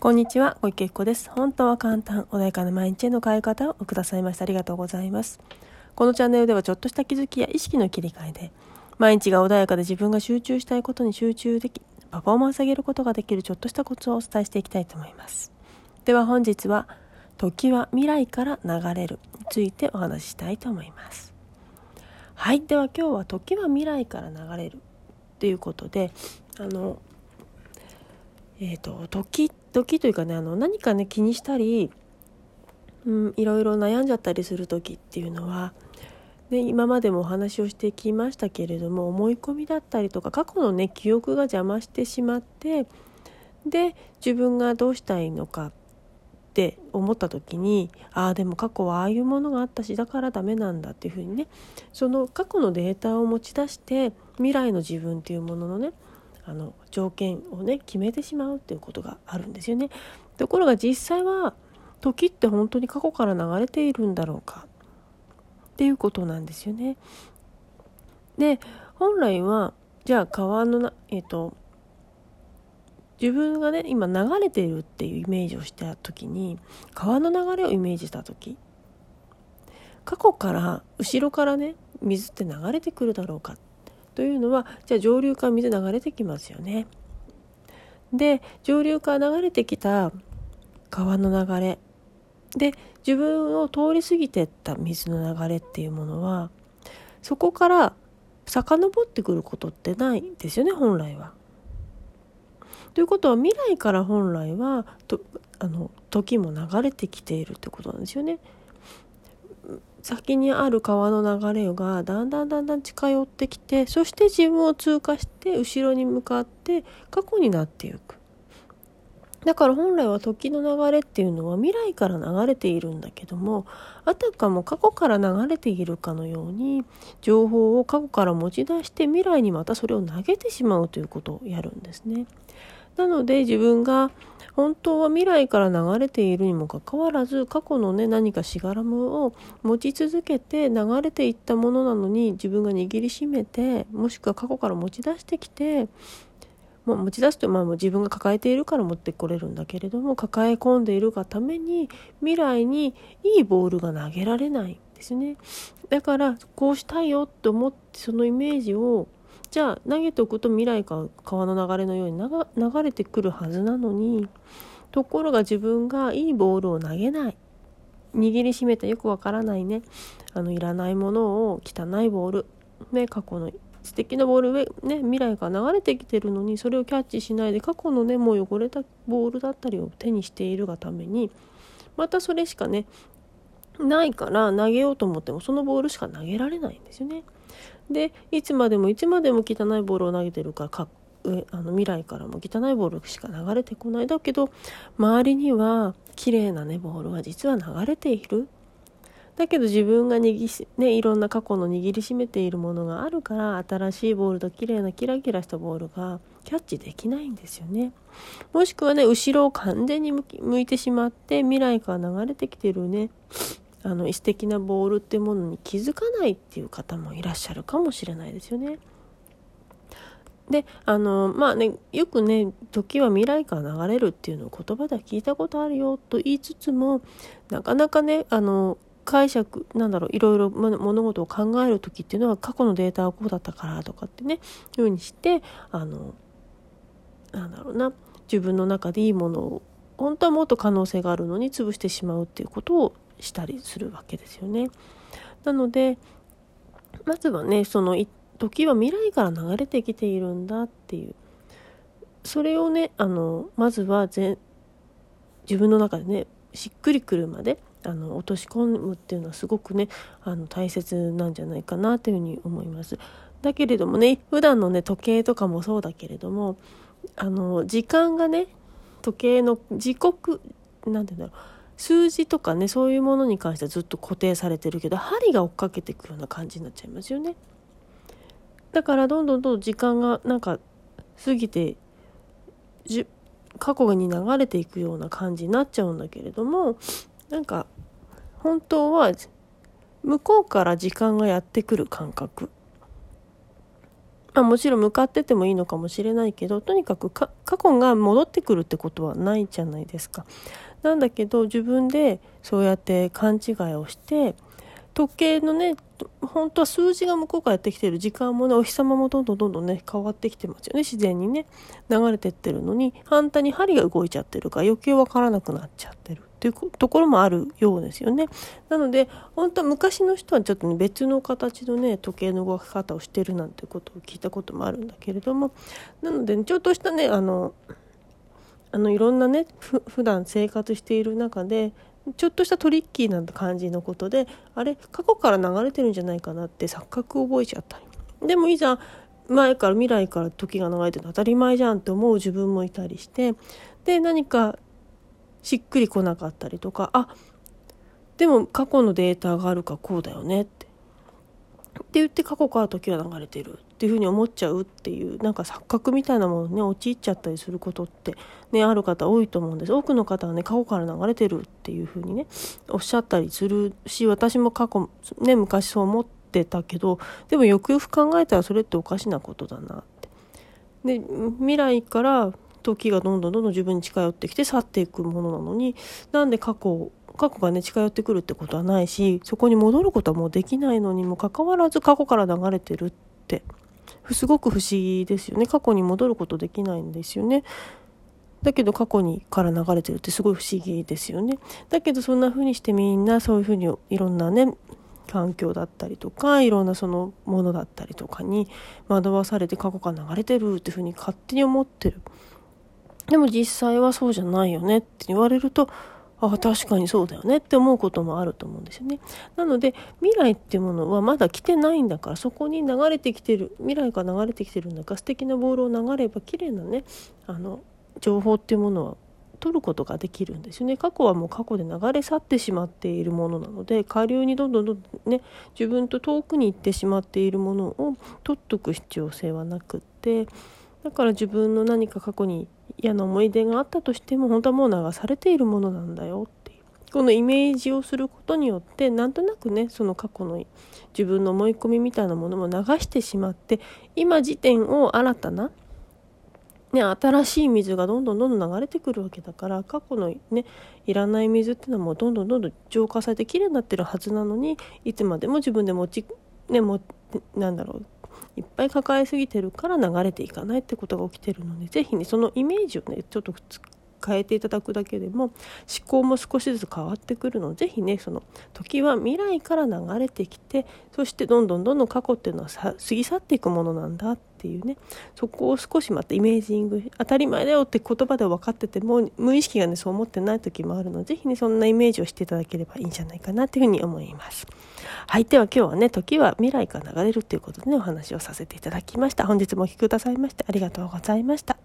こんにちは、小池子です。本当は簡単、穏やかな毎日への変え方をくださいましてありがとうございます。このチャンネルではちょっとした気づきや意識の切り替えで、毎日が穏やかで自分が集中したいことに集中でき、パフォーマンス上げることができるちょっとしたコツをお伝えしていきたいと思います。では本日は、時は未来から流れるについてお話ししたいと思います。はい、では今日は時は未来から流れるということで、あの、え、ー、と、時時というかねあの何かね気にしたり、うん、いろいろ悩んじゃったりする時っていうのは、ね、今までもお話をしてきましたけれども思い込みだったりとか過去のね記憶が邪魔してしまってで自分がどうしたいのかって思った時にああでも過去はああいうものがあったしだからダメなんだっていうふうにねその過去のデータを持ち出して未来の自分っていうもののねあの条件をね決めてしまうっていうことがあるんですよね。ところが実際は時って本当に過去から流れているんだろうかっていうことなんですよね。で本来はじゃあ川のなえっ、ー、と自分がね今流れているっていうイメージをした時に川の流れをイメージした時過去から後ろからね水って流れてくるだろうかというのはじゃあ上流から水流れてきますよね。で上流から流れてきた川の流れで自分を通り過ぎてった水の流れっていうものはそこから遡ってくることってないですよね本来は。ということは未来から本来はとあの時も流れてきているってことなんですよね。先にある川の流れがだんだんだんだん近寄ってきてそして自分を通過して後ろに向かって過去になっていくだから本来は時の流れっていうのは未来から流れているんだけどもあたかも過去から流れているかのように情報を過去から持ち出して未来にまたそれを投げてしまうということをやるんですね。なので自分が本当は未来から流れているにもかかわらず過去のね何かしがらむを持ち続けて流れていったものなのに自分が握りしめてもしくは過去から持ち出してきてまあ、持ち出すとまあもう自分が抱えているから持ってこれるんだけれども抱え込んでいるがために未来にいいボールが投げられないんですね。だからこうしたいよって思ってそのイメージをじゃあ投げておくと未来が川の流れのように流れてくるはずなのにところが自分がいいボールを投げない。握りしめたよくわからないね。あのいらないものを汚いボール。ね過去の素敵なボール上、ね、未来が流れてきてるのにそれをキャッチしないで過去のねもう汚れたボールだったりを手にしているがためにまたそれしかねないから投げようと思ってもそのボールしか投げられないんですよね。でいつまでもいつまでも汚いボールを投げてるからかあの未来からも汚いボールしか流れてこない。だけど周りには綺麗なねボールは実は流れている。だけど自分が握し、ね、いろんな過去の握りしめているものがあるから新しいボールと綺麗なキラキラしたボールがキャッチできないんですよね。もしくはね後ろを完全に向いてしまって未来から流れてきてるねあの素敵なボールってものに気づかないっていう方もいらっしゃるかもしれないですよね。であのまあねよくね時は未来から流れるっていうのを言葉では聞いたことあるよと言いつつもなかなかねあの解釈なんだろういろいろ物事を考える時っていうのは過去のデータはこうだったからとかってねいうふうにしてあのなんだろうな自分の中でいいものを本当はもっと可能性があるのに潰してしまうっていうことをしたりするわけですよね。なのでまずはねその時は未来から流れてきているんだっていうそれをねあのまずは自分の中でねしっくりくるまであの落とし込むっていうのはすごくねあの大切なんじゃないかなというふうに思います。だけれどもね普段のね時計とかもそうだけれどもあの時間がね時計の時刻なんて言うんだろう数字とかねそういうものに関してはずっと固定されてるけど針が追っかけていくような感じになっちゃいますよねだからどんどんどんどん時間がなんか過ぎて過去に流れていくような感じになっちゃうんだけれどもなんか本当は向こうから時間がやってくる感覚まあ、もちろん向かっててもいいのかもしれないけどとにかく過去が戻ってくるってことはないじゃないですか。なんだけど自分でそうやって勘違いをして時計のね本当は数字が向こうからやってきてる時間もねお日様もどんどんどんどんね変わってきてますよね自然にね。流れてってるのに反対に針が動いちゃってるから余計わからなくなっちゃってる。っていうところもあるようですよね。なので本当は昔の人はちょっとね別の形のね時計の動き方をしてるなんてことを聞いたこともあるんだけれども。なので、ね、ちょっとしたねあのあのいろんなねふ普段生活している中でちょっとしたトリッキーな感じのことであれ過去から流れてるんじゃないかなって錯覚を覚えちゃったり。でもいざ前から未来から時が流れてるの当たり前じゃんって思う自分もいたりしてで何かしっくりこなかったりとかあでも過去のデータがあるかこうだよねってって。言って過去から時は流れてるっていうふうに思っちゃうっていうなんか錯覚みたいなものに陥っちゃったりすることってねある方多いと思うんです。多くの方はね過去から流れてるっていうふうにねおっしゃったりするし私も過去ね昔そう思ってたけどでもよくよく考えたらそれっておかしなことだなって。で未来から時がどんどんどんどん自分に近寄ってきて去っていくものなのになんで過去過去がね近寄ってくるってことはないしそこに戻ることはもうできないのにもかかわらず過去から流れてるってすごく不思議ですよね過去に戻ることできないんですよね。だけど過去にから流れてるってすごい不思議ですよね。だけどそんな風にしてみんなそういう風にいろんなね環境だったりとかいろんなそのものだったりとかに惑わされて過去から流れてるっていう風に勝手に思ってる。でも実際はそうじゃないよねって言われるとああ確かにそうだよねって思うこともあると思うんですよね。なので未来っていうものはまだ来てないんだからそこに流れてきてる未来から流れてきてるんだから素敵なボールを流れば綺麗なねあの情報っていうものは取ることができるんですよね過去はもう過去で流れ去ってしまっているものなので下流にどんどんどんどんね自分と遠くに行ってしまっているものを取っとく必要性はなくってだから自分の何か過去に嫌な思い出があったとしても本当はもう流されているものなんだよっていう。このイメージをすることによってなんとなくねその過去の自分の思い込みみたいなものも流してしまって今時点を新たなね、新しい水がどんどんどんどん流れてくるわけだから過去のねいらない水っていうのはもうどんどんどんどん浄化されてきれいになってるはずなのにいつまでも自分で持ちねもなんだろういっぱい抱えすぎてるから流れていかないってことが起きてるので是非ねそのイメージをねちょっと変えていただくだけでも思考も少しずつ変わってくるのでぜひねその時は未来から流れてきてそしてどんどんどんどん過去っていうのは過ぎ去っていくものなんだってていうねそこを少しまたイメージング当たり前だよって言葉で分かってても無意識がねそう思ってない時もあるので是非ねそんなイメージをしていただければいいんじゃないかなというふうに思います。はい。では今日はね、時は未来から流れるということでね、お話をさせていただきました。本日もお聴きくださいましてありがとうございました。